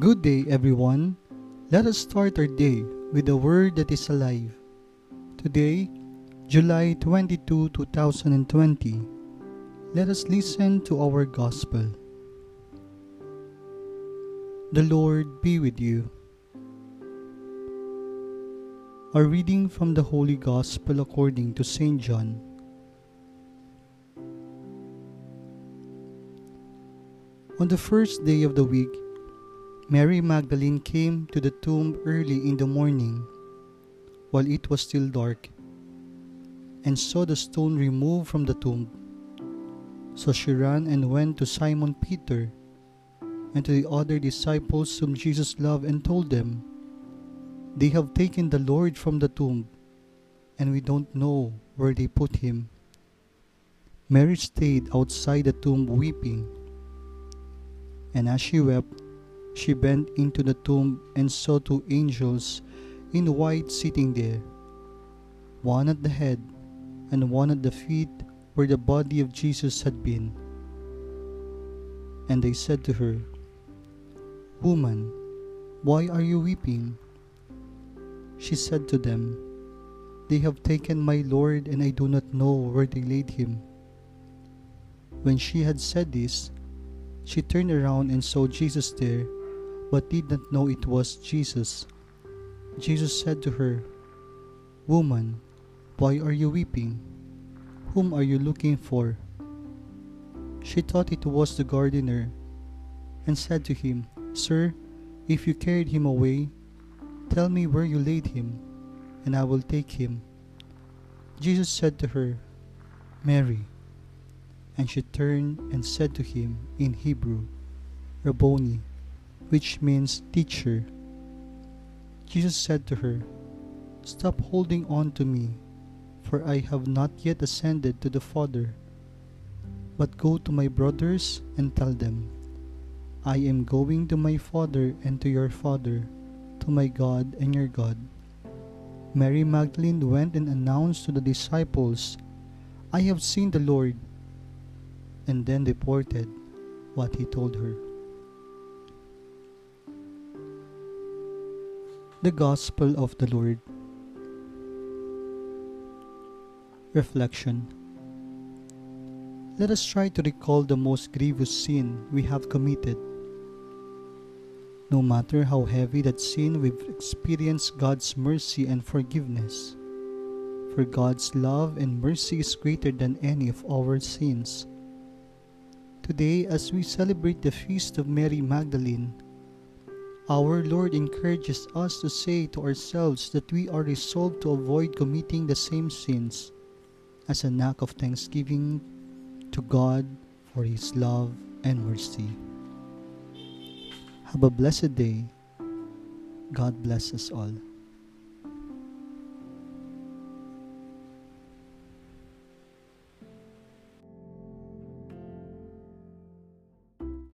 Good day, everyone. Let us start our day with a word that is alive. Today, July 22, 2020, let us listen to our gospel. The Lord be with you. A reading from the Holy Gospel according to St. John. On the first day of the week, Mary Magdalene came to the tomb early in the morning, while it was still dark, and saw the stone removed from the tomb. So she ran and went to Simon Peter and to the other disciples whom Jesus loved and told them, They have taken the Lord from the tomb, and we don't know where they put him. Mary stayed outside the tomb weeping. And as she wept, she bent into the tomb and saw two angels in white sitting there, one at the head and one at the feet where the body of Jesus had been. And they said to her, Woman, why are you weeping? She said to them, They have taken my Lord, and I do not know where they laid him. When she had said this, she turned around and saw Jesus there, but did not know it was Jesus. Jesus said to her, Woman, why are you weeping? Whom are you looking for? She thought it was the gardener, and said to him, Sir, if you carried him away, tell me where you laid him, and I will take him. Jesus said to her, Mary. And she turned and said to him in Hebrew, Rabboni, which means teacher. Jesus said to her, Stop holding on to me, for I have not yet ascended to the Father. But go to my brothers and tell them, I am going to my Father and to your Father, to my God and your God. Mary Magdalene went and announced to the disciples, I have seen the Lord and then reported what he told her. The Gospel of the Lord. Reflection Let us try to recall the most grievous sin we have committed. No matter how heavy that sin, we've experienced God's mercy and forgiveness. For God's love and mercy is greater than any of our sins. Today, as we celebrate the feast of Mary Magdalene, our Lord encourages us to say to ourselves that we are resolved to avoid committing the same sins as an act of thanksgiving to God for His love and mercy. Have a blessed day. God bless us all.